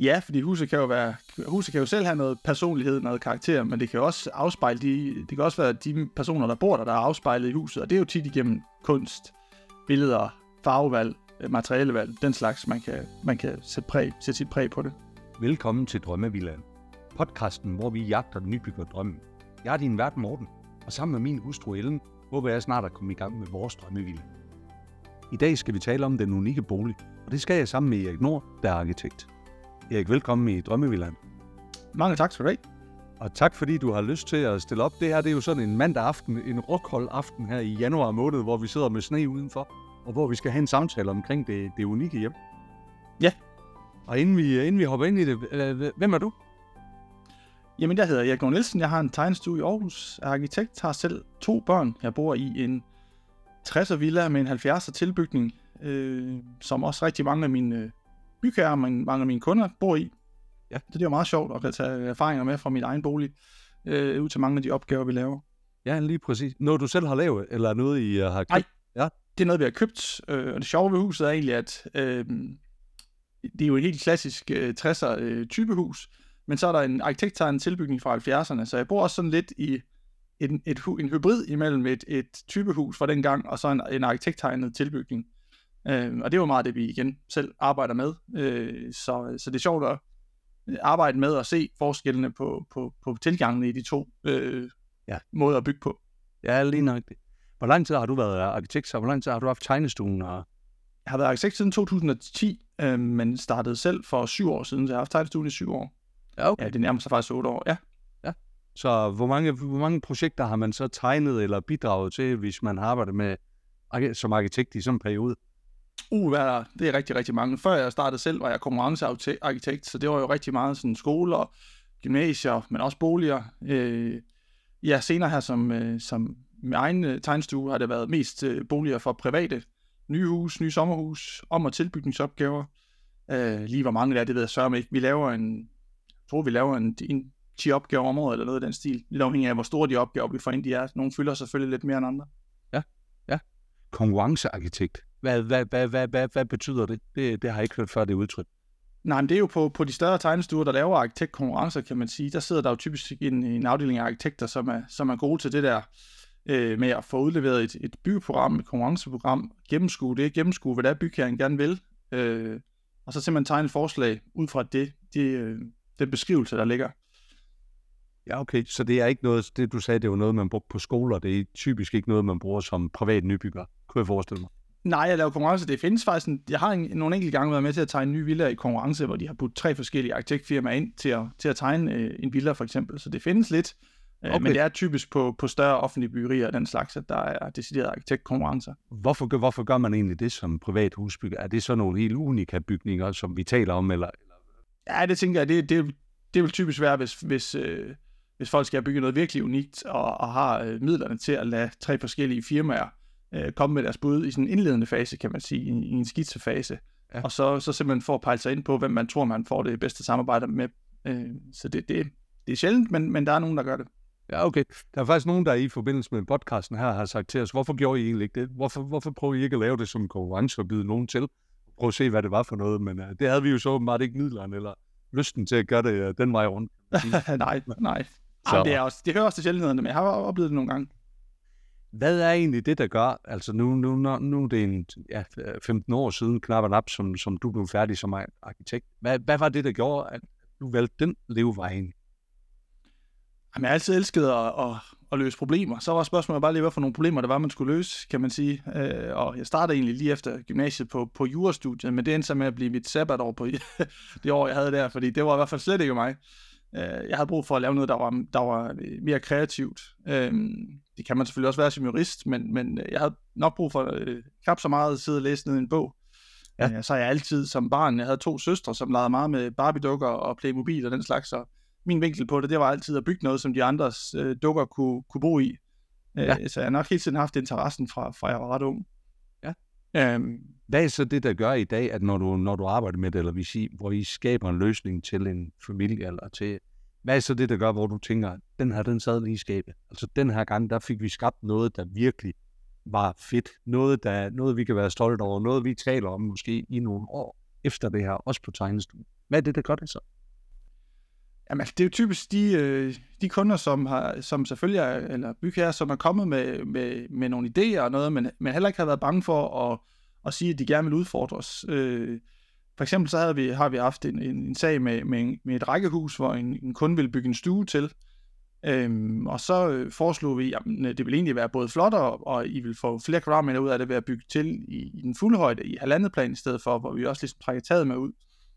Ja, fordi huset kan jo være, huset kan jo selv have noget personlighed, noget karakter, men det kan jo også afspejle de, det kan også være de personer, der bor der, der er afspejlet i huset, og det er jo tit igennem kunst, billeder, farvevalg, øh, materialevalg, den slags, man kan, man kan sætte, præg, sætte sit præg på det. Velkommen til Drømmevillaen. Podcasten, hvor vi jagter den nybygger drømmen. Jeg er din vært Morten, og sammen med min hustru Ellen, håber jeg snart at komme i gang med vores drømmevilla. I dag skal vi tale om den unikke bolig, og det skal jeg sammen med Erik Nord, der er arkitekt. Erik, velkommen i Drømmevillaen. Mange tak skal du have. Og tak fordi du har lyst til at stille op. Det her det er jo sådan en mandag aften, en rockhold aften her i januar måned, hvor vi sidder med sne udenfor, og hvor vi skal have en samtale omkring det, det unikke hjem. Ja. Og inden vi, inden vi hopper ind i det, øh, hvem er du? Jamen, jeg hedder Erik Gård Nielsen. Jeg har en tegnestue i Aarhus. Jeg er arkitekt, har selv to børn. Jeg bor i en 60'er villa med en 70'er tilbygning, øh, som også rigtig mange af mine øh, bygherrer, mange af mine kunder bor i. Ja. Så det er jo meget sjovt at tage erfaringer med fra min egen bolig, øh, ud til mange af de opgaver, vi laver. Ja, lige præcis. Noget du selv har lavet, eller noget I uh, har købt? Nej, ja. det er noget, vi har købt. Øh, og det sjove ved huset er egentlig, at øh, det er jo et helt klassisk øh, 60'er øh, typehus, men så er der en arkitekttegnet tilbygning fra 70'erne, så jeg bor også sådan lidt i en, et, en hybrid imellem et, et typehus fra den gang, og så en, en arkitekttegnet tilbygning. Øh, og det er jo meget det, vi igen selv arbejder med. Øh, så, så det er sjovt at arbejde med at se forskellene på, på, på tilgangene i de to øh, ja. måder at bygge på. Ja, lige nok det. Hvor lang tid har du været arkitekt, så hvor lang tid har du haft tegnestuen? Og... Jeg har været arkitekt siden 2010, øh, men startede selv for syv år siden, så jeg har haft tegnestuen i syv år. Ja, okay. ja, det nærmer sig faktisk otte år, ja. Ja, så hvor mange, hvor mange projekter har man så tegnet eller bidraget til, hvis man har arbejdet med som arkitekt i sådan en periode? Uh, hvad det er rigtig, rigtig mange. Før jeg startede selv, var jeg konkurrencearkitekt, så det var jo rigtig meget sådan skoler, gymnasier, men også boliger. Øh, ja, senere her som, øh, som med egen øh, tegnestue har det været mest øh, boliger for private. Nye hus, nye sommerhus, om- og tilbygningsopgaver. Øh, lige hvor mange der er, det ved jeg sørme ikke. Vi laver en, jeg tror vi laver en, en 10 opgaver om året, eller noget af den stil. Lidt afhængig af, hvor store de opgaver vi får ind, de er. Nogle fylder selvfølgelig lidt mere end andre. Ja, ja. Konkurrencearkitekt. Hvad, hvad, hvad, hvad, hvad, hvad betyder det? det? Det har jeg ikke hørt før, det udtryk. Nej, men det er jo på, på de større tegnestuer, der laver arkitektkonkurrencer, kan man sige. Der sidder der jo typisk en, en afdeling af arkitekter, som er, som er gode til det der øh, med at få udleveret et, et byggeprogram, et konkurrenceprogram, gennemskue det, gennemskue, hvad der bygherren gerne vil, øh, og så simpelthen tegne et forslag ud fra det, det, øh, den beskrivelse, der ligger. Ja, okay. Så det er ikke noget, det du sagde, det var noget, man brugte på skoler. Det er typisk ikke noget, man bruger som privat nybygger, kunne jeg forestille mig. Nej, jeg laver konkurrence. Det findes faktisk en, Jeg har en, nogle enkelte gange været med til at tegne nye villa i konkurrence, hvor de har puttet tre forskellige arkitektfirmaer ind til at, til at tegne øh, en villa for eksempel. Så det findes lidt. Øh, okay. Men det er typisk på, på større offentlige byggerier og den slags, at der er deciderede arkitektkonkurrencer. Hvorfor, hvorfor gør man egentlig det som privat husbygger? Er det så nogle helt unika bygninger, som vi taler om? Eller? Ja, det tænker jeg, det, det, det vil typisk være, hvis, hvis, øh, hvis folk skal bygge noget virkelig unikt og, og har øh, midlerne til at lade tre forskellige firmaer øh, komme med deres bud i sådan en indledende fase, kan man sige, i, i en skitsefase. Ja. Og så, så simpelthen får pejle sig ind på, hvem man tror, man får det bedste samarbejde med. Øh, så det, det, det er sjældent, men, men der er nogen, der gør det. Ja, okay. Der er faktisk nogen, der i forbindelse med podcasten her har sagt til os, hvorfor gjorde I egentlig ikke det? Hvorfor, hvorfor prøver I ikke at lave det som konkurrence og byde nogen til? Prøv at se, hvad det var for noget, men uh, det havde vi jo så åbenbart ikke midlerne eller lysten til at gøre det uh, den vej rundt. nej, nej. Så. Jamen, det, er også, det hører også til sjældenhederne, men jeg har oplevet det nogle gange. Hvad er egentlig det, der gør, altså nu, nu, nu, nu er det en, ja, 15 år siden, knap og nap, som, som du blev færdig som arkitekt. Hvad, hvad var det, der gjorde, at du valgte den levevej Jamen, jeg har altid elsket at, at, at løse problemer. Så var spørgsmålet bare lige, hvad for nogle problemer det var, man skulle løse, kan man sige. Øh, og jeg startede egentlig lige efter gymnasiet på, på jurastudiet, men det endte så med at blive mit sabbatår på det år, jeg havde der, fordi det var i hvert fald slet ikke mig. Øh, jeg havde brug for at lave noget, der var, der var mere kreativt. Øh, det kan man selvfølgelig også være som jurist, men, men jeg havde nok brug for øh, knap så meget at sidde og læse ned i en bog. Ja. Øh, så har jeg altid som barn, jeg havde to søstre, som legede meget med Barbie-dukker og Playmobil og den slags, så min vinkel på det, det var altid at bygge noget, som de andres øh, dukker kunne, kunne bo i. Øh, ja. Så jeg har nok hele tiden haft interessen fra, fra jeg var ret ung. Ja. Øhm, Hvad er så det, der gør i dag, at når du, når du arbejder med det, eller vi siger, hvor I skaber en løsning til en familie, eller til, hvad er så det, der gør, hvor du tænker, den her, den sad lige i skabet. Altså den her gang, der fik vi skabt noget, der virkelig var fedt. Noget, der, noget vi kan være stolte over. Noget, vi taler om måske i nogle år efter det her, også på tegnestuen. Hvad er det, der gør det så? Jamen, altså, det er jo typisk de, øh, de kunder, som, har, som selvfølgelig er, eller bygherrer, som er kommet med, med, med nogle idéer og noget, men, men heller ikke har været bange for at, at sige, at de gerne vil udfordres. Øh, for eksempel så havde vi, har vi haft en, en, en sag med, med, en, med et rækkehus, hvor en, en kunde ville bygge en stue til, Øhm, og så øh, foreslog vi, at det vil egentlig være både flottere, og I vil få flere kvadratmeter ud af det ved at bygge til i, i den fulde højde i halvandet plan i stedet for, hvor vi også ligesom trækker taget med ud.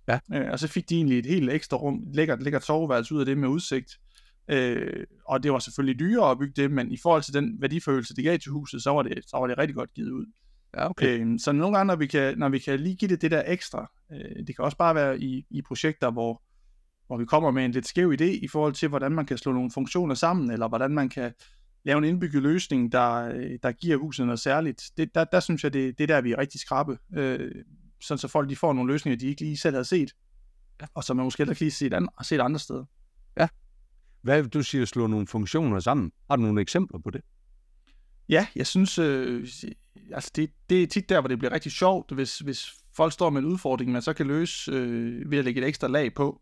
Ja. Øh, og så fik de egentlig et helt ekstra rum, lækkert, lækkert soveværelse ud af det med udsigt. Øh, og det var selvfølgelig dyrere at bygge det, men i forhold til den værdiforøgelse, det gav til huset, så var det, så var det rigtig godt givet ud. Ja, okay. Øh, så nogle gange, når vi, kan, når vi kan lige give det det der ekstra, øh, det kan også bare være i, i projekter, hvor, hvor vi kommer med en lidt skæv idé i forhold til, hvordan man kan slå nogle funktioner sammen, eller hvordan man kan lave en indbygget løsning, der, der giver huset noget særligt. Det, der, der synes jeg, det, det der, vi er rigtig skrabe. Øh, sådan så folk de får nogle løsninger, de ikke lige selv havde set, ja. og som man måske heller ikke lige set, an, set andre steder. Ja. Hvad du siger, slå nogle funktioner sammen? Har du nogle eksempler på det? Ja, jeg synes, øh, altså det, det er tit der, hvor det bliver rigtig sjovt, hvis, hvis folk står med en udfordring, man så kan løse øh, ved at lægge et ekstra lag på.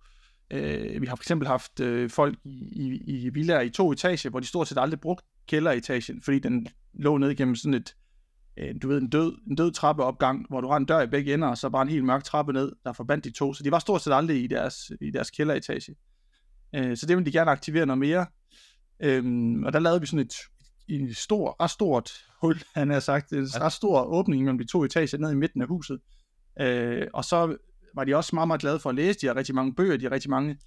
Øh, vi har for eksempel haft øh, folk i, i, i villaer i to etager, hvor de stort set aldrig brugt kælderetagen, fordi den lå ned igennem sådan et, øh, du ved, en død, en død trappeopgang, hvor du har en dør i begge ender, og så bare en helt mørk trappe ned, der forbandt de to. Så de var stort set aldrig i deres, i deres kælderetage. Øh, så det ville de gerne aktivere noget mere. Øh, og der lavede vi sådan et, en stor, ret stort hul, han har sagt, en ret stor åbning mellem de to etager ned i midten af huset. Øh, og så var de også meget, meget glade for at læse. De har rigtig mange bøger, de har rigtig mange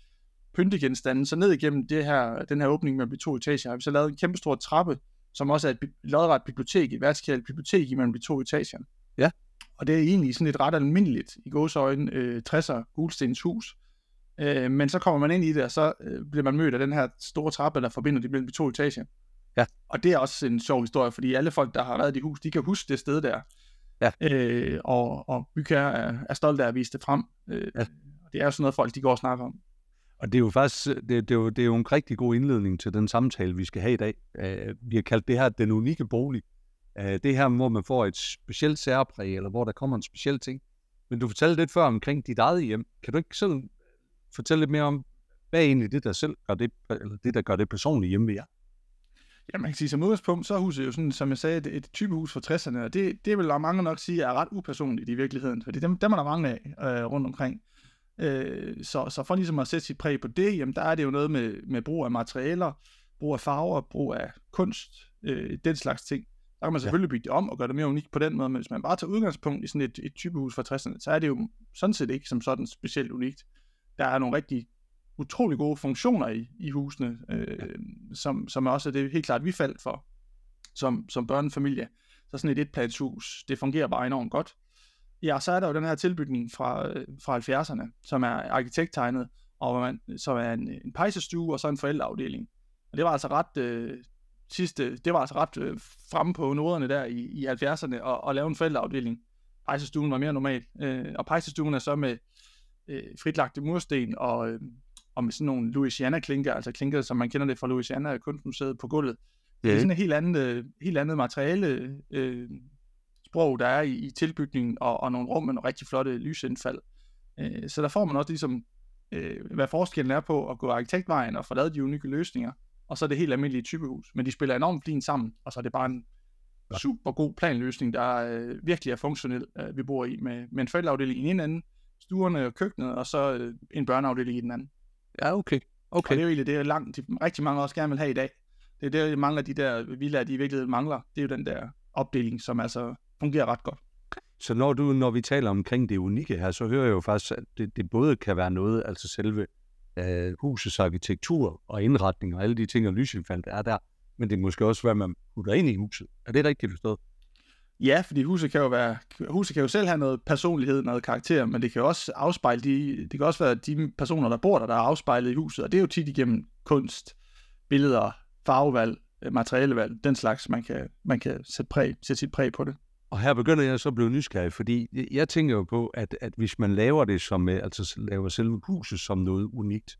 pyntegenstande. Så ned igennem det her, den her åbning med to etager, har vi så lavet en kæmpe stor trappe, som også er et lodret bibliotek, et vertikalt bibliotek imellem de to etager. Ja. Og det er egentlig sådan et ret almindeligt i gåsøjne øh, 60'er gulstens hus. Øh, men så kommer man ind i det, og så øh, bliver man mødt af den her store trappe, der forbinder de mellem de to etager. Ja. Og det er også en sjov historie, fordi alle folk, der har været i hus, de kan huske det sted der. Ja. Øh, og, og bygherrer er, er stolte af at vise det frem. Øh, ja. Det er jo sådan noget, folk de går og snakker om. Og det er jo faktisk det, det er jo, det er jo en rigtig god indledning til den samtale, vi skal have i dag. Uh, vi har kaldt det her den unikke bolig. Uh, det her, hvor man får et specielt særpræg, eller hvor der kommer en speciel ting. Men du fortalte lidt før omkring dit eget hjem. Kan du ikke selv fortælle lidt mere om, hvad er egentlig det, der selv gør det, eller det, der gør det personlige hjemme ved jer? Ja, man kan sige, som udgangspunkt, så er huset jo sådan, som jeg sagde, et, et typehus fra 60'erne, og det, det vil der mange nok sige er ret upersonligt i virkeligheden, fordi dem, dem er der mange af øh, rundt omkring. Øh, så, så for ligesom at sætte sit præg på det, jamen der er det jo noget med, med brug af materialer, brug af farver, brug af kunst, øh, den slags ting. Der kan man selvfølgelig ja. bygge det om og gøre det mere unikt på den måde, men hvis man bare tager udgangspunkt i sådan et, et typehus fra 60'erne, så er det jo sådan set ikke som sådan specielt unikt. Der er nogle rigtig utrolig gode funktioner i, i husene, øh, ja. som, som også er det helt klart, vi faldt for som, som børnefamilie. Så sådan et etplanshus, det fungerer bare enormt godt. Ja, så er der jo den her tilbygning fra, fra 70'erne, som er arkitekttegnet, og man, som er en, en pejsestue og så en forældreafdeling. Og det var altså ret, øh, sidste, det var altså ret øh, fremme på noderne der i, i 70'erne at, at lave en forældreafdeling. Pejsestuen var mere normal, øh, og pejsestuen er så med øh, fritlagte mursten og, øh, og med sådan nogle Louisiana-klinker, altså klinker, som man kender det fra Louisiana Kunstmuseet på gulvet. Det er sådan et helt andet, øh, helt andet materiale, øh, sprog, der er i, i tilbygningen, og, og nogle rum med nogle rigtig flotte lysindfald. Øh, så der får man også ligesom, øh, hvad forskellen er på at gå arkitektvejen og få lavet de unikke løsninger, og så er det helt almindelige typehus. Men de spiller enormt fint sammen, og så er det bare en super god planløsning, der øh, virkelig er funktionel, øh, vi bor i, med, med en forældreafdeling i en anden, stuerne og køkkenet, og så øh, en børneafdeling i den anden. Ja, okay. okay. Og det er jo egentlig det, er langt, de, rigtig mange også gerne vil have i dag. Det er det, mange af de der villager, de i virkeligheden mangler. Det er jo den der opdeling, som altså fungerer ret godt. Så når, du, når vi taler omkring det unikke her, så hører jeg jo faktisk, at det, det både kan være noget, altså selve øh, husets arkitektur og indretning og alle de ting og lysindfald, der er der, men det er måske også, hvad man putter ind i huset. Er det rigtigt forstået? Ja, fordi huset kan jo være, huset kan jo selv have noget personlighed, noget karakter, men det kan jo også afspejle de, det kan også være de personer, der bor der, der er afspejlet i huset, og det er jo tit igennem kunst, billeder, farvevalg, øh, materialevalg, den slags, man kan, man kan sætte, præg, sætte sit præg på det. Og her begynder jeg så at blive nysgerrig, fordi jeg tænker jo på, at, at hvis man laver det som, øh, altså laver selve huset som noget unikt,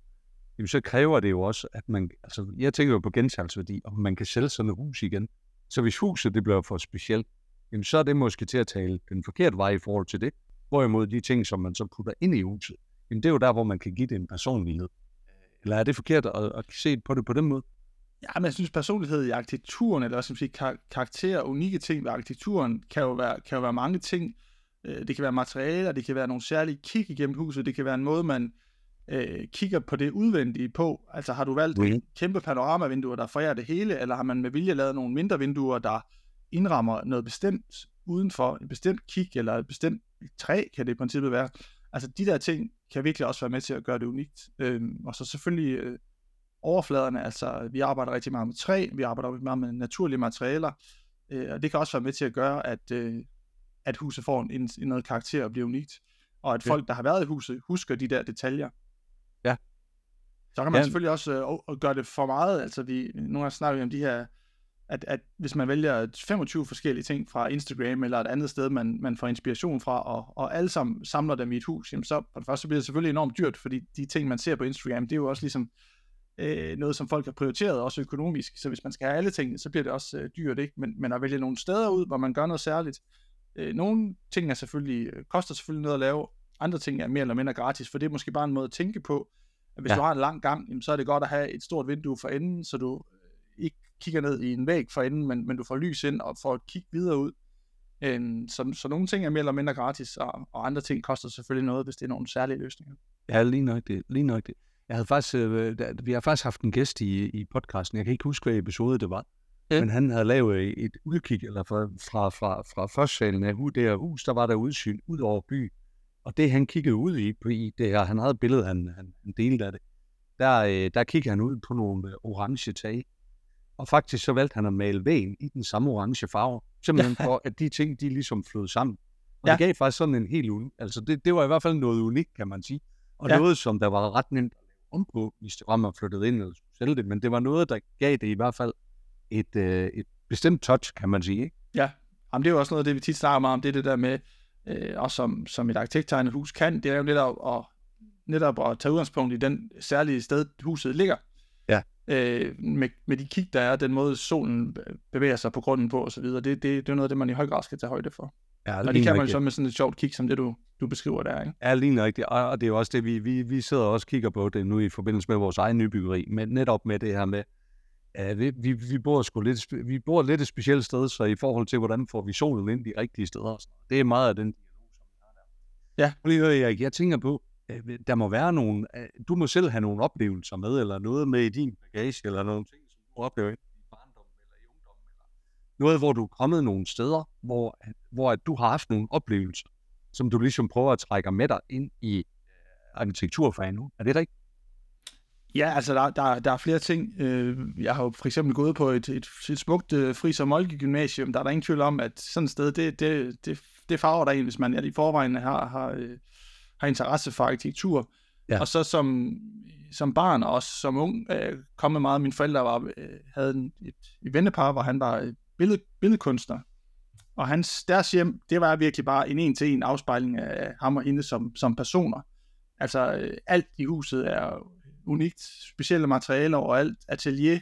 så kræver det jo også, at man, altså jeg tænker jo på gensalgsværdi, om man kan sælge sådan et hus igen. Så hvis huset det bliver for specielt, jamen så er det måske til at tale den forkerte vej i forhold til det. Hvorimod de ting, som man så putter ind i huset, jamen det er jo der, hvor man kan give det en personlighed. Eller er det forkert at, at se på det på den måde? Ja, men jeg synes personlighed i arkitekturen, eller også sige kar- karakterer, unikke ting ved arkitekturen, kan jo være, kan jo være mange ting. Øh, det kan være materialer, det kan være nogle særlige kig igennem huset, det kan være en måde, man øh, kigger på det udvendige på. Altså har du valgt mm. kæmpe panoramavinduer, der forærer det hele, eller har man med vilje lavet nogle mindre vinduer, der indrammer noget bestemt udenfor, en bestemt kig, eller et bestemt træ, kan det i princippet være. Altså de der ting kan virkelig også være med til at gøre det unikt. Øhm, og så selvfølgelig øh, overfladerne, altså vi arbejder rigtig meget med træ, vi arbejder rigtig meget med naturlige materialer, øh, og det kan også være med til at gøre, at, øh, at huset får en, en, noget karakter og bliver unikt. Og at ja. folk, der har været i huset, husker de der detaljer. Ja. Så kan man ja. selvfølgelig også øh, gøre det for meget. Altså vi, nogle gange snakker vi om de her at, at hvis man vælger 25 forskellige ting fra Instagram eller et andet sted, man, man får inspiration fra, og, og alle sammen samler dem i et hus, jamen så på det første bliver det selvfølgelig enormt dyrt, fordi de ting, man ser på Instagram, det er jo også ligesom øh, noget, som folk har prioriteret, også økonomisk. Så hvis man skal have alle tingene, så bliver det også øh, dyrt, ikke? Men, men at vælge nogle steder ud, hvor man gør noget særligt. Øh, nogle ting er selvfølgelig, øh, koster selvfølgelig noget at lave, andre ting er mere eller mindre gratis, for det er måske bare en måde at tænke på, at hvis ja. du har en lang gang, jamen, så er det godt at have et stort vindue for enden, så du ikke kigger ned i en væg for enden, men, men du får lys ind og får et kig videre ud. Øhm, så, så nogle ting er mere eller mindre gratis, og, og andre ting koster selvfølgelig noget, hvis det er nogle særlige løsninger. Ja, lige nok det. Lige nok det. Jeg havde faktisk, øh, der, vi har faktisk haft en gæst i, i podcasten, jeg kan ikke huske, hvad episode det var, ja. men han havde lavet et udkig, eller fra, fra, fra, fra første salen af det her hus, der var der udsyn ud over by, og det han kiggede ud i, på i det her, han havde et billede, han, han, han delte af det, der, øh, der kiggede han ud på nogle øh, orange tage, og faktisk så valgte han at male vægen i den samme orange farve, simpelthen for, at de ting, de ligesom flød sammen. Og ja. det gav faktisk sådan en helt unik, altså det, det var i hvert fald noget unikt, kan man sige. Og ja. noget, som der var ret nemt om på, hvis det var, man flyttede ind eller sælge det, men det var noget, der gav det i hvert fald et, øh, et bestemt touch, kan man sige. Ikke? Ja, Jamen, det er jo også noget af det, vi tit snakker meget om, det er det der med, øh, også som, som et arkitekttegnet hus kan, det er jo netop at, netop at tage udgangspunkt i den særlige sted, huset ligger øh, med, med de kig, der er, den måde solen bevæger sig på grunden på osv., det, det, det er noget af det, man i høj grad skal tage højde for. Ja, og det kan man jo så med sådan et sjovt kig, som det du, du beskriver der, ikke? Ja, lige rigtigt. Og det er jo også det, vi, vi, vi sidder og også kigger på det nu i forbindelse med vores egen nybyggeri, men netop med det her med, at vi, vi, vi, bor sgu lidt, vi bor lidt et specielt sted, så i forhold til, hvordan får vi solen ind de rigtige steder. Det er meget af den dialog, som vi har der. Ja. Lige, jeg, jeg tænker på, Øh, der må være nogle, øh, du må selv have nogle oplevelser med, eller noget med i din bagage, eller nogle ting, som du oplever i barndom eller i ungdom, eller noget, hvor du er kommet nogle steder, hvor, øh, hvor at du har haft nogle oplevelser, som du ligesom prøver at trække med dig ind i øh, arkitekturfagen nu. Er det rigtigt? Ja, altså der, der, der er flere ting. Øh, jeg har jo for eksempel gået på et, et, et smukt øh, Fris og Molke gymnasium. Der er der ingen tvivl om, at sådan et sted, det, det, det, det farver der en, hvis man i forvejen har, har har interesse for arkitektur. Ja. Og så som, som barn og også som ung øh, kom med meget. Mine forældre var, øh, havde en, et, et vennepar, hvor han var billed, billedkunstner. Og hans, deres hjem, det var virkelig bare en en-til-en afspejling af ham og hende som, som personer. Altså øh, alt i huset er unikt, specielle materialer og alt atelier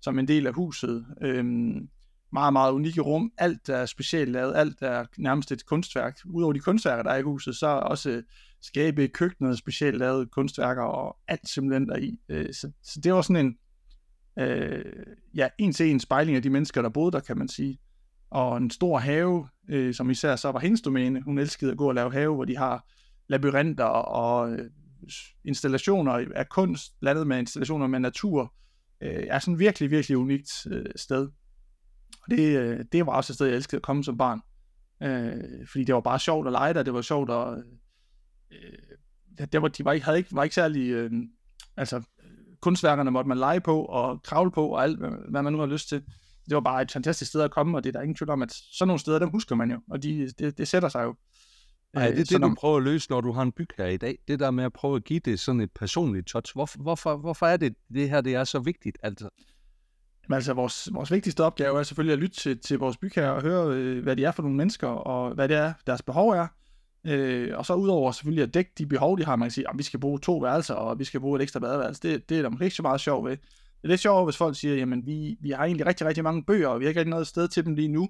som en del af huset. Øhm, meget, meget unikke rum. Alt er specielt lavet, alt er nærmest et kunstværk. Udover de kunstværker, der er i huset, så er også skabe i køkkenet specielt lavet kunstværker og alt simpelthen der i. Øh, så, så det var sådan en, øh, ja, en til en spejling af de mennesker, der boede der, kan man sige. Og en stor have, øh, som især så var hendes domæne. Hun elskede at gå og lave have, hvor de har labyrinter og øh, installationer af kunst, blandet med installationer med natur. Øh, er sådan virkelig, virkelig unikt øh, sted. Og det, øh, det var også et sted, jeg elskede at komme som barn. Øh, fordi det var bare sjovt at lege der, det var sjovt at... Øh, det var, de var ikke, havde ikke, var ikke særlig... Øh, altså, kunstværkerne måtte man lege på og kravle på og alt, hvad man nu har lyst til. Det var bare et fantastisk sted at komme, og det er der ingen tvivl om, at sådan nogle steder, dem husker man jo, og de, det, det sætter sig jo. Nej, det er det, du prøver at løse, når du har en byg her i dag. Det der med at prøve at give det sådan et personligt touch. Hvorfor, hvorfor, hvorfor er det, det her det er så vigtigt? Altså? Jamen, altså, vores, vores vigtigste opgave er selvfølgelig at lytte til, til vores bygherrer og høre, øh, hvad de er for nogle mennesker, og hvad det er, deres behov er. Øh, og så udover selvfølgelig at dække de behov, de har, man kan sige, at vi skal bruge to værelser, og vi skal bruge et ekstra badeværelse. Det, det er der rigtig så meget sjov ved. Det er lidt sjovt, hvis folk siger, jamen vi, vi har egentlig rigtig, rigtig mange bøger, og vi har ikke rigtig noget sted til dem lige nu.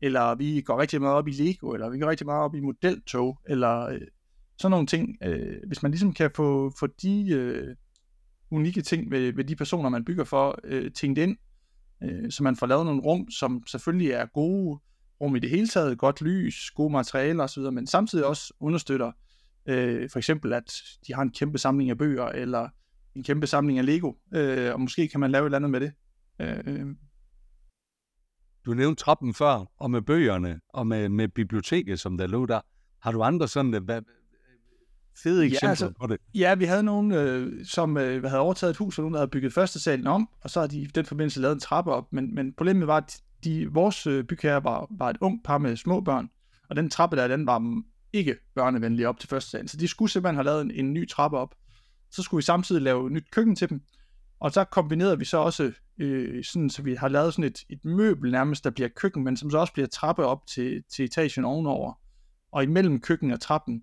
Eller vi går rigtig meget op i Lego, eller vi går rigtig meget op i modeltog, eller øh, sådan nogle ting, øh, hvis man ligesom kan få, få de øh, unikke ting ved, ved de personer, man bygger for, øh, tænkt ind, øh, så man får lavet nogle rum, som selvfølgelig er gode rum i det hele taget, godt lys, gode materialer osv., men samtidig også understøtter øh, for eksempel, at de har en kæmpe samling af bøger, eller en kæmpe samling af Lego, øh, og måske kan man lave et eller andet med det. Øh, du nævnte trappen før, og med bøgerne, og med, med biblioteket, som der lå der. Har du andre sådan øh, hvad, fede eksempler ja, altså, på det? Ja, vi havde nogen, øh, som øh, havde overtaget et hus, og nogen, der havde bygget første salen om, og så har de i den forbindelse lavet en trappe op. Men, men problemet var, at de, vores øh, bygherre var, var et ung par med små børn, og den trappe der, den var ikke børnevenlig op til første salen. Så de skulle simpelthen have lavet en, en ny trappe op. Så skulle vi samtidig lave nyt køkken til dem, og så kombinerede vi så også, øh, sådan, så vi har lavet sådan et, et møbel nærmest, der bliver køkken, men som så også bliver trappe op til, til etagen ovenover. Og imellem køkken og trappen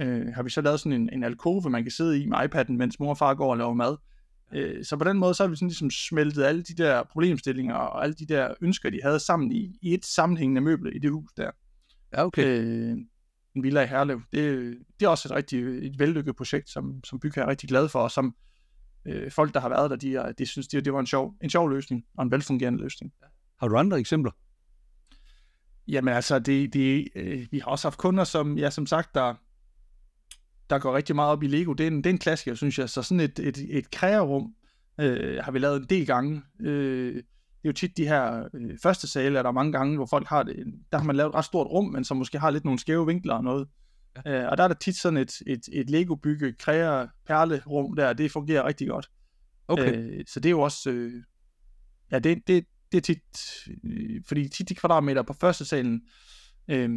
øh, har vi så lavet sådan en, en alkove, man kan sidde i med iPad'en, mens mor og far går og laver mad. Øh, så på den måde, så har vi sådan ligesom smeltet alle de der problemstillinger og alle de der ønsker, de havde sammen i, i et sammenhængende møbel i det hus der. Ja, okay. Øh, en villa i Herlev. Det, det er også et rigtig et vellykket projekt, som, som bygger er rigtig glad for, og som øh, folk, der har været der, de, de synes, det, det var en sjov, en sjov løsning, og en velfungerende løsning. Har du andre eksempler? Jamen altså, det, det, øh, vi har også haft kunder, som, ja, som sagt, der, der går rigtig meget op i Lego. Det er en, det er en klassiker, synes jeg. Så sådan et, et, et krearum øh, har vi lavet en del gange. Øh, det er jo tit de her øh, første sale, er der mange gange, hvor folk har det, der har man lavet et ret stort rum, men som måske har lidt nogle skæve vinkler og noget. Ja. Øh, og der er der tit sådan et, et, et Lego-bygge, kræer perlerum der, det fungerer rigtig godt. Okay. Øh, så det er jo også, øh, ja, det, det, det er tit, øh, fordi tit de kvadratmeter på første salen, øh,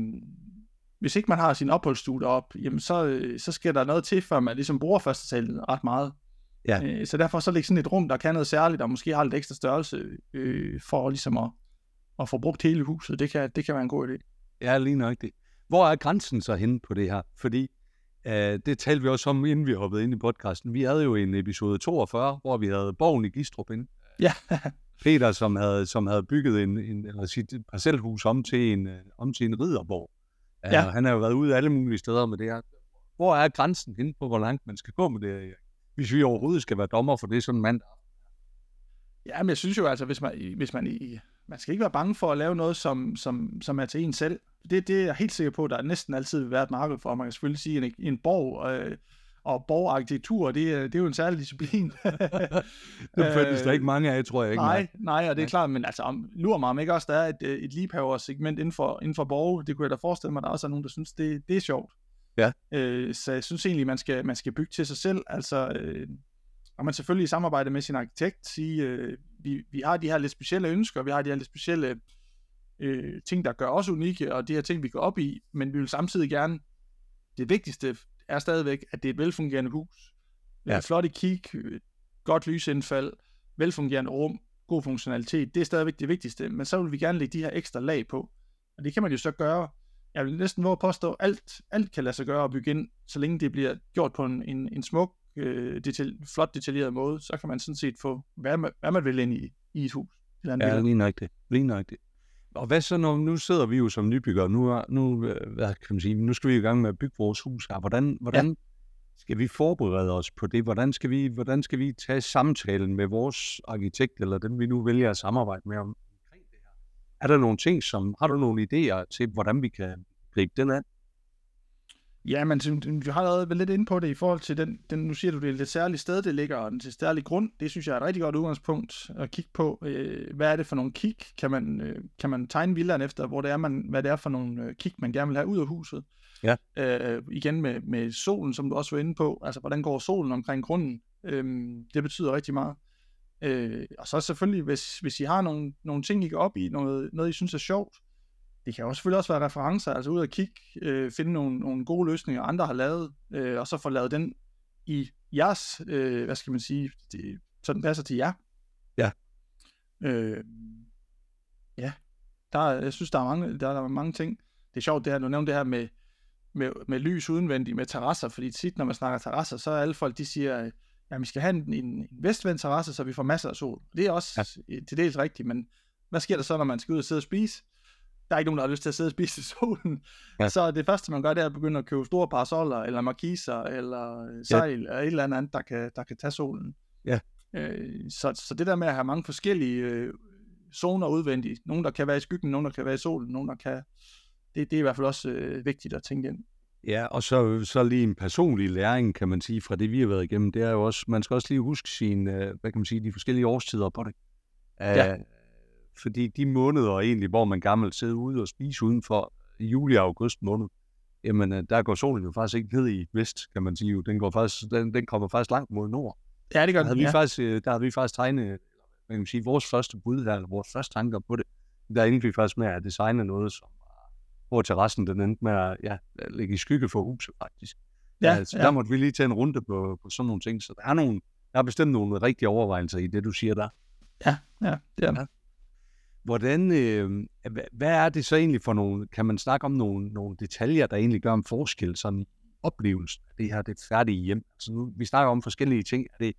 hvis ikke man har sin opholdsstue op, jamen så, øh, så skal der noget til, før man ligesom bruger første salen ret meget. Ja. Øh, så derfor så ligger sådan et rum, der kan noget særligt, og måske har lidt ekstra størrelse, øh, for ligesom at, at få brugt hele huset. Det kan, det kan være en god idé. Ja, lige nok det. Hvor er grænsen så henne på det her? Fordi øh, det talte vi også om, inden vi hoppede ind i podcasten. Vi havde jo en episode 42, hvor vi havde Borgen i Gistrup inde. Ja. Peter, som havde, som havde bygget en, en, eller sit parcelhus om til en, øh, om til en ridderborg. Ja. Han har jo været ude alle mulige steder med det her. Hvor er grænsen henne på, hvor langt man skal gå med det her? Hvis vi overhovedet skal være dommer for det sådan en mand. Ja, men jeg synes jo altså, hvis man, hvis man, i, man skal ikke være bange for at lave noget, som, som, som er til en selv. Det, det er jeg helt sikker på, at der næsten altid vil være et marked for. Man kan selvfølgelig sige, at en, en borg øh, og borgarkitektur, det, det er jo en særlig disciplin. det findes der ikke mange af, tror jeg ikke. Nej, nej, og det er klart, men altså, lurer mig om ikke også, der er et, et liebhaver-segment inden for, inden for borg. Det kunne jeg da forestille mig, der også er nogen, der synes, det, det er sjovt. Ja. Øh, så jeg synes egentlig, man skal, man skal bygge til sig selv. Altså, øh, og man selvfølgelig i samarbejde med sin arkitekt sige, øh, vi, vi har de her lidt specielle ønsker, vi har de her lidt specielle øh, ting, der gør os unikke, og de her ting, vi går op i, men vi vil samtidig gerne, det vigtigste er stadigvæk, at det er et velfungerende hus. Ja. Flot i kig, godt lysindfald, velfungerende rum, god funktionalitet, det er stadigvæk det vigtigste, men så vil vi gerne lægge de her ekstra lag på. Og det kan man jo så gøre, jeg vil næsten våge at påstå, alt, alt kan lade sig gøre og bygge ind, så længe det bliver gjort på en, en, en smuk, øh, detal, flot detaljeret måde, så kan man sådan set få, hvad man, hvad man vil ind i, i et hus. Ja, lige nok det. Lige nok det. Og hvad så, når nu sidder vi jo som nybyggere, nu, nu, øh, hvad kan man sige, nu skal vi i gang med at bygge vores hus her. Hvordan, hvordan ja. skal vi forberede os på det? Hvordan skal, vi, hvordan skal vi tage samtalen med vores arkitekt, eller dem vi nu vælger at samarbejde med om? Er der nogle ting, som, har du nogle idéer til, hvordan vi kan gribe den an? Ja, men du har allerede været lidt inde på det i forhold til den, den nu siger du, det er et særligt sted, det ligger, og den til særlig grund. Det synes jeg er et rigtig godt udgangspunkt at kigge på. Øh, hvad er det for nogle kig? Kan man, øh, kan man tegne villaen efter, hvor det er, man, hvad det er for nogle øh, kig, man gerne vil have ud af huset? Ja. Øh, igen med, med solen, som du også var inde på. Altså, hvordan går solen omkring grunden? Øh, det betyder rigtig meget. Øh, og så selvfølgelig, hvis, hvis I har nogle, nogle ting, I går op i, noget, noget I synes er sjovt, det kan jo selvfølgelig også være referencer, altså ud og kigge, øh, finde nogle, nogle gode løsninger, andre har lavet, øh, og så få lavet den i jeres, øh, hvad skal man sige, det, så den passer til jer. Ja. Øh, ja, der, jeg synes, der er, mange, der er mange ting. Det er sjovt, det her, du nævnte det her med, med, med lys udenvendigt, med terrasser, fordi tit, når man snakker terrasser, så er alle folk, de siger, at vi skal have en, en, en vestvendt terrasse, så vi får masser af sol. Det er også ja. til dels rigtigt, men hvad sker der så, når man skal ud og sidde og spise? Der er ikke nogen, der har lyst til at sidde og spise i solen. Ja. Så det første, man gør, det er at begynde at købe store parasoller, eller markiser, eller øh, sejl, ja. eller et eller andet, der kan, der kan tage solen. Ja. Øh, så, så det der med at have mange forskellige øh, zoner udvendigt, nogle der kan være i skyggen, nogle der kan være i solen, nogle der kan... Det, det er i hvert fald også øh, vigtigt at tænke ind. Ja, og så, så lige en personlig læring, kan man sige, fra det, vi har været igennem, det er jo også, man skal også lige huske sine, øh, hvad kan man sige, de forskellige årstider på det. Ja. Fordi de måneder egentlig, hvor man gammelt sidder ude og spiser udenfor, juli og august måned, jamen øh, der går solen jo faktisk ikke ned i vest, kan man sige. Den, går faktisk, den, den kommer faktisk langt mod nord. Ja, det gør Der havde, den, vi ja. faktisk, øh, der havde vi faktisk tegnet, hvad kan man sige, vores første bud her, eller vores første tanker på det. Der endte vi faktisk med at designe noget, som hvor terrassen den endte med at ja, ligge i skygge for huset faktisk. Ja, så ja. der måtte vi lige tage en runde på, på sådan nogle ting. Så der er, nogle, der er bestemt nogle rigtige overvejelser i det, du siger der. Ja, ja, det er den. Ja. Hvordan, øh, hvad, er det så egentlig for nogle, kan man snakke om nogle, nogle detaljer, der egentlig gør en forskel sådan i oplevelsen af det her, det færdige hjem? Altså nu, vi snakker om forskellige ting. Er det,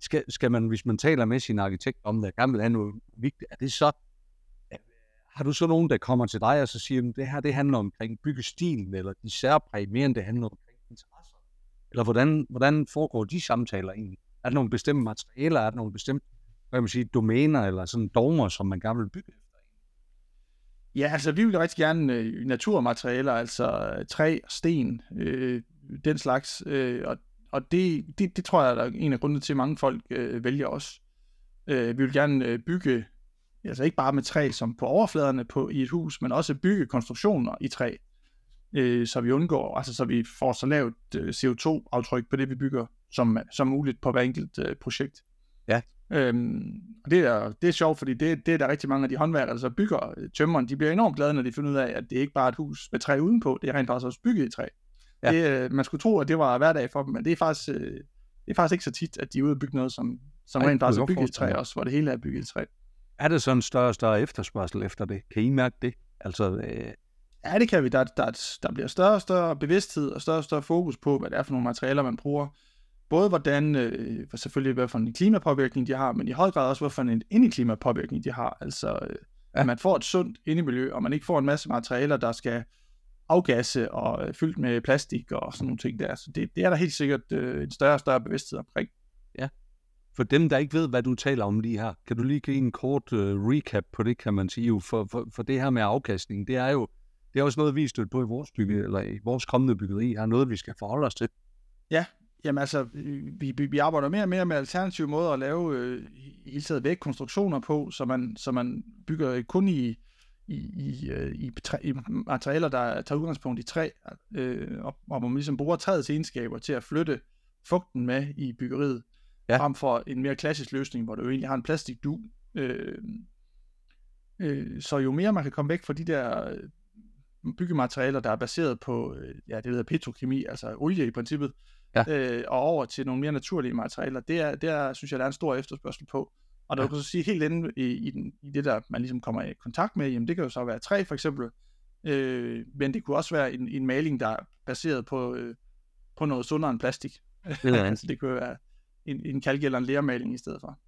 skal, skal man, hvis man taler med sin arkitekt om det, gerne vil have noget vigtigt, er det så, har du så nogen, der kommer til dig og så siger, at det her det handler omkring byggestilen, eller de særpræg, mere end det handler omkring interesser? Eller hvordan, hvordan foregår de samtaler egentlig? Er der nogle bestemte materialer? Er der nogle bestemte hvad kan man sige, domæner eller sådan dogmer, som man gerne vil bygge efter? Ja, altså vi vil rigtig gerne øh, naturmaterialer, altså øh, træ og sten, øh, den slags. Øh, og og det, det, det tror jeg, der er en af grundene til, at mange folk øh, vælger os. Øh, vi vil gerne øh, bygge, altså ikke bare med træ som på overfladerne på, i et hus, men også bygge konstruktioner i træ, øh, så vi undgår, altså så vi får så lavt øh, CO2-aftryk på det, vi bygger, som, som muligt på hver enkelt øh, projekt. Ja. Øhm, og det er, det er sjovt, fordi det, det er der rigtig mange af de håndværkere, der så bygger tømmeren, de bliver enormt glade, når de finder ud af, at det ikke bare er et hus med træ udenpå, det er rent faktisk også bygget i træ. Ja. Det, øh, man skulle tro, at det var hverdag for dem, men det er faktisk, øh, det er faktisk ikke så tit, at de er ude og bygge noget, som, som Ej, rent faktisk er bygget i træ også, hvor det hele er bygget i træ. Er der så en større og større efterspørgsel efter det? Kan I mærke det? Altså, øh, Ja, det kan vi. Der, der, der bliver større og større bevidsthed og større og større fokus på, hvad det er for nogle materialer, man bruger. Både hvordan, øh, selvfølgelig hvad for en klimapåvirkning de har, men i høj grad også, hvad for en indeklimapåvirkning de har. Altså, øh, Ja. at man får et sundt indemiljø, og man ikke får en masse materialer, der skal afgasse og øh, fyldt med plastik og sådan nogle ting der. Så det, det er der helt sikkert øh, en større og større bevidsthed omkring. for dem, der ikke ved, hvad du taler om lige her, kan du lige give en kort uh, recap på det, kan man sige? For, for, for det her med afkastning, det er jo det er også noget, vi er stødt på i vores bygge, eller i vores kommende byggeri, er noget, vi skal forholde os til. Jamen altså, vi, vi vi arbejder mere og mere med alternative måder at lave øh, hele taget vægkonstruktioner på, så man, så man bygger kun i, i, i, øh, i, træ, i materialer, der tager udgangspunkt i træ, øh, og, og man ligesom bruger træets egenskaber til at flytte fugten med i byggeriet, Ja. frem for en mere klassisk løsning, hvor du egentlig har en plastikdu. Øh, øh, så jo mere man kan komme væk fra de der øh, byggematerialer, der er baseret på, øh, ja, det hedder petrokemi, altså olie i princippet, Ja. øh, og over til nogle mere naturlige materialer, det er, det er, synes jeg, der er en stor efterspørgsel på. Og der Ja. ja. kan så sige helt inde i, i, den, i det, der man ligesom kommer i kontakt med, jamen det kan jo så være træ for eksempel, øh, men det kunne også være en, en maling, der er baseret på, øh, på noget sundere end plastik. Det altså det kunne være en, en kalk eller en lermaling i stedet for.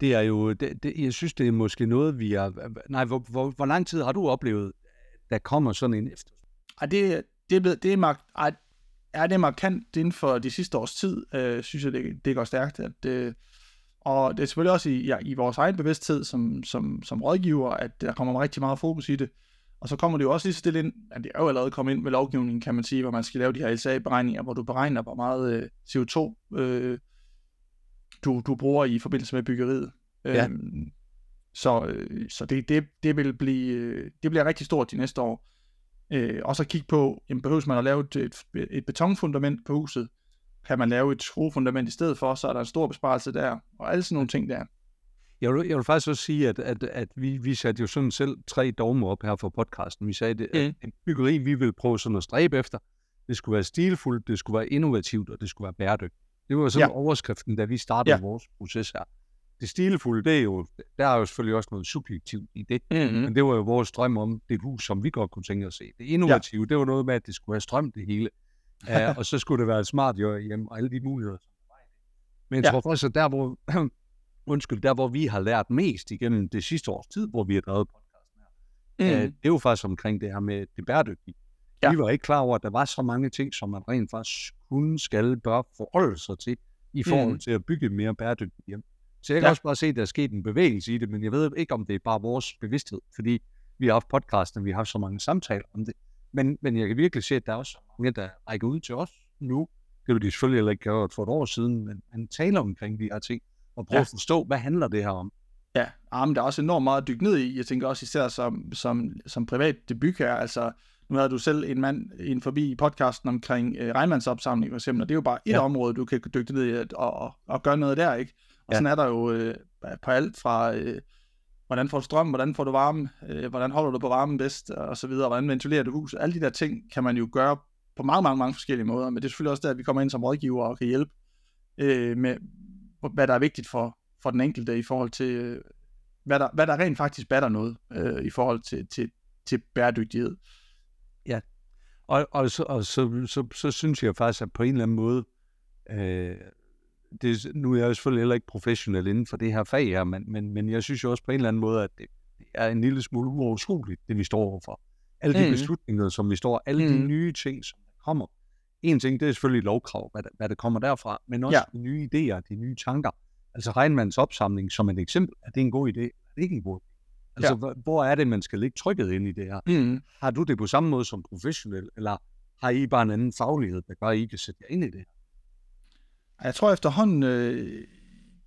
Det er jo, det, det, jeg synes, det er måske noget, vi er... Nej, hvor, hvor, hvor lang tid har du oplevet, der kommer sådan en efter? Ej, det, det er blevet, det er, mark, ej, er det markant inden for de sidste års tid, øh, synes jeg, det, det går stærkt. At, øh, og det er selvfølgelig også i, ja, i vores egen bevidsthed som, som, som rådgiver, at der kommer rigtig meget fokus i det. Og så kommer det jo også lige stille ind, at det er jo allerede kommet ind med lovgivningen, kan man sige, hvor man skal lave de her LCA-beregninger, hvor du beregner, hvor meget øh, CO2 øh, du, du bruger i forbindelse med byggeriet. Ja. Øhm, så øh, så det, det, det, vil blive, øh, det bliver rigtig stort de næste år. Øh, og så kigge på, jamen, behøves man at lave et, et, et betonfundament på huset? Kan man lave et skruefundament i stedet for, så er der en stor besparelse der, og alle sådan nogle ting der. Jeg vil, jeg vil faktisk også sige, at, at, at vi, vi satte jo sådan selv tre dogmer op her for podcasten. Vi sagde, at, at en byggeri, vi vil prøve sådan at stræbe efter, det skulle være stilfuldt, det skulle være innovativt, og det skulle være bæredygtigt. Det var sådan ja. Overskriften, da vi startede. Ja. vores proces her. Det stilfulde, det er jo, der er jo selvfølgelig også noget subjektivt i det, Mm-hmm. men det var jo vores drøm om det hus, som vi godt kunne tænke os at se. Det innovative, ja. det var noget med, at det skulle have strøm det hele, uh, og så skulle det være et smart jo hjem, og alle de muligheder. Men jeg Ja. tror faktisk, at der hvor, undskyld, der hvor vi har lært mest igennem det sidste års tid, hvor vi har drevet podcasten her, Mm. Uh, det er jo faktisk omkring det her med det bæredygtige. Ja. Vi var ikke klar over, at der var så mange ting, som man rent faktisk kun skal, bør forholde sig til, i forhold mm. til at bygge mere bæredygtigt hjem. Så jeg kan ja. også bare se, at der er sket en bevægelse i det, men jeg ved ikke, om det er bare vores bevidsthed, fordi vi har haft podcasten, vi har haft så mange samtaler om det. Men, men jeg kan virkelig se, at der er også mange, der rækker ud til os nu. Det ville de selvfølgelig heller ikke gøre for et år siden, men man taler omkring de her ting, og prøver ja. at forstå, hvad handler det her om? Ja, ah, men der er også enormt meget at dykke ned i. Jeg tænker også især som, som, som privat debut her. Altså, nu havde du selv en mand ind forbi i podcasten omkring øh, regnmandsopsamling for eksempel, og det er jo bare et ja. område, du kan dykke ned i og, og, og gøre noget der, ikke? Og ja. sådan er der jo øh, på alt fra, øh, hvordan får du strøm, hvordan får du varme, øh, hvordan holder du på varmen bedst, og så videre, hvordan ventilerer du huset. Alle de der ting kan man jo gøre på mange, mange, mange forskellige måder, men det er selvfølgelig også der, at vi kommer ind som rådgiver og kan hjælpe øh, med, hvad der er vigtigt for, for den enkelte i forhold til, øh, hvad, der, hvad der rent faktisk batter noget øh, i forhold til, til, til bæredygtighed. Ja, og, og, så, og så, så, så synes jeg faktisk, at på en eller anden måde, øh, det, nu er jeg jo selvfølgelig heller ikke professionel inden for det her fag her, men, men, men jeg synes jo også på en eller anden måde, at det er en lille smule uoverskueligt, det vi står overfor. Alle de mm. beslutninger, som vi står, alle mm. de nye ting, som kommer. En ting, det er selvfølgelig lovkrav, hvad der, hvad der kommer derfra, men også ja. de nye idéer, de nye tanker. Altså regnmandens opsamling som et eksempel, er det en god idé? Er det ikke en god idé? Altså, ja. hvor er det, man skal ligge trykket ind i det her? Mm. Har du det på samme måde som professionel, eller har I bare en anden faglighed, der gør, at I kan sætte jer ind i det Jeg tror efterhånden, øh,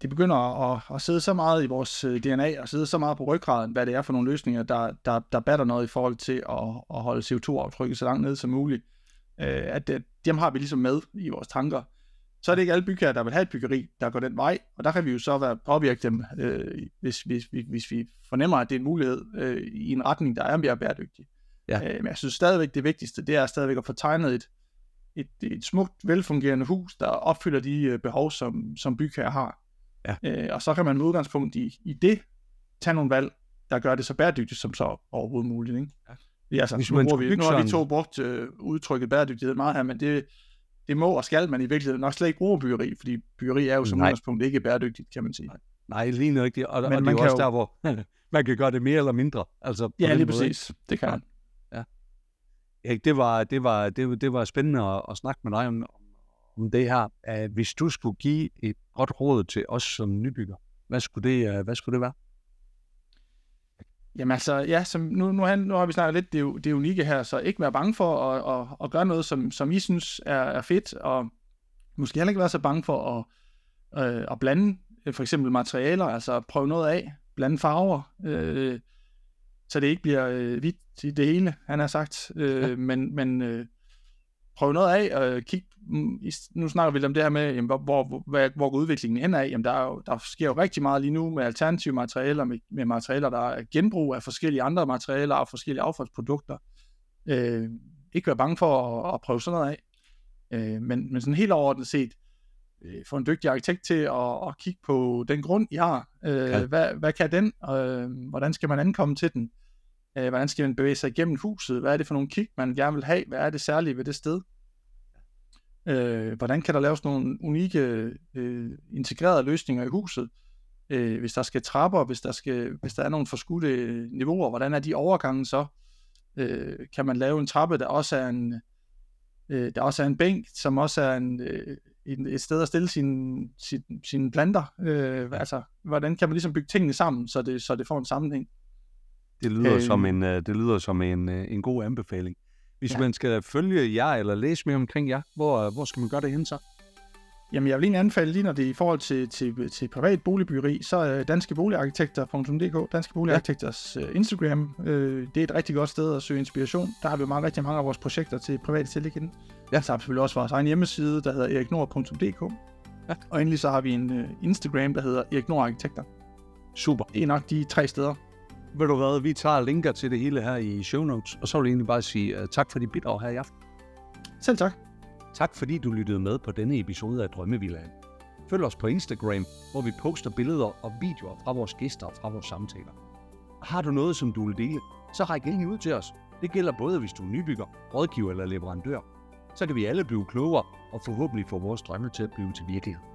det begynder at, at sidde så meget i vores øh, DNA, og sidde så meget på ryggraden, hvad det er for nogle løsninger, der, der, der batter noget i forhold til at, at holde CO2-aftrykket så langt ned som muligt. Øh, at det, dem har vi ligesom med i vores tanker så er det ikke alle bygherrer, der vil have et byggeri, der går den vej, og der kan vi jo så være påvirke dem, øh, hvis, hvis, hvis, hvis vi fornemmer, at det er en mulighed øh, i en retning, der er mere bæredygtig. Ja. Øh, men jeg synes stadigvæk, det vigtigste, det er stadigvæk at få tegnet et, et, et smukt, velfungerende hus, der opfylder de øh, behov, som, som bygherrer har. Ja. Øh, og så kan man med udgangspunkt i, i det tage nogle valg, der gør det så bæredygtigt som så overhovedet muligt. Ikke? Ja. Ja, altså, Hvis nu, vi, nu har vi to brugt øh, udtrykket bæredygtighed meget her, men det, det må og skal man i virkeligheden nok slet ikke bruge byggeri, fordi byggeri er jo som udgangspunkt ikke bæredygtigt, kan man sige. Nej, lige det. Og, Men og man det er også jo... der, hvor man kan gøre det mere eller mindre. Altså, ja, lige præcis. Ikke? Det kan man. Erik, det, var, det, var, det, det var spændende at, at snakke med dig om, om det her. At hvis du skulle give et godt råd til os som nybygger, hvad skulle det, øh, hvad skulle det være? Jamen altså, ja, som nu, nu, nu har vi snakket lidt det, det unikke her, så ikke være bange for at, at, at gøre noget, som, som I synes er, er fedt, og måske heller ikke være så bange for at, øh, at blande øh, for eksempel materialer, altså prøve noget af, blande farver, øh, så det ikke bliver øh, hvidt det hele, han har sagt, øh, ja. men, men øh, prøve noget af, og kigge Mm, nu snakker vi om det her med, jamen, hvor, hvor, hvor, hvor går udviklingen hen af? Jamen, der, er jo, der sker jo rigtig meget lige nu med alternative materialer, med, med materialer, der er genbrug af forskellige andre materialer og forskellige affaldsprodukter. Øh, ikke være bange for at, at prøve sådan noget af. Øh, men, men sådan helt overordnet set, øh, få en dygtig arkitekt til at, at kigge på den grund, I har. Øh, ja. hvad, hvad kan den? Øh, hvordan skal man ankomme til den? Øh, hvordan skal man bevæge sig igennem huset? Hvad er det for nogle kig, man gerne vil have? Hvad er det særlige ved det sted? Øh, hvordan kan der laves nogle unikke øh, integrerede løsninger i huset? Øh, hvis der skal trapper, hvis der, skal, hvis der er nogle forskudte øh, niveauer, hvordan er de overgange så? Øh, kan man lave en trappe, der også er en, øh, der også er en bænk, som også er en, øh, et sted at stille sine sin, sin planter? Øh, altså, hvordan kan man ligesom bygge tingene sammen, så det, så det får en sammenhæng? Det lyder, øh, som, en, øh, det lyder som en, øh, en god anbefaling. Hvis ja. man skal følge jer eller læse mere omkring jer, hvor, hvor skal man gøre det hen så? Jamen, jeg vil lige anbefale lige, når det er i forhold til, til, til privat boligbyggeri, så er danskeboligarkitekter.dk, Danske Boligarkitekters ja. Instagram, øh, det er et rigtig godt sted at søge inspiration. Der har vi meget, rigtig mange af vores projekter til private tillæg inden. Ja. Så har vi selvfølgelig også vores egen hjemmeside, der hedder eriknord.dk. Ja. Og endelig så har vi en Instagram, der hedder Erik Nord Arkitekter. Super. Det er nok de tre steder, ved du hvad, vi tager linker til det hele her i show notes, og så vil jeg egentlig bare sige uh, tak for dit bidrag her i aften. Selv tak. Tak fordi du lyttede med på denne episode af Drømmevillaen. Følg os på Instagram, hvor vi poster billeder og videoer fra vores gæster og fra vores samtaler. Har du noget, som du vil dele, så ræk endelig ud til os. Det gælder både, hvis du er nybygger, rådgiver eller leverandør. Så kan vi alle blive klogere og forhåbentlig få vores drømme til at blive til virkelighed.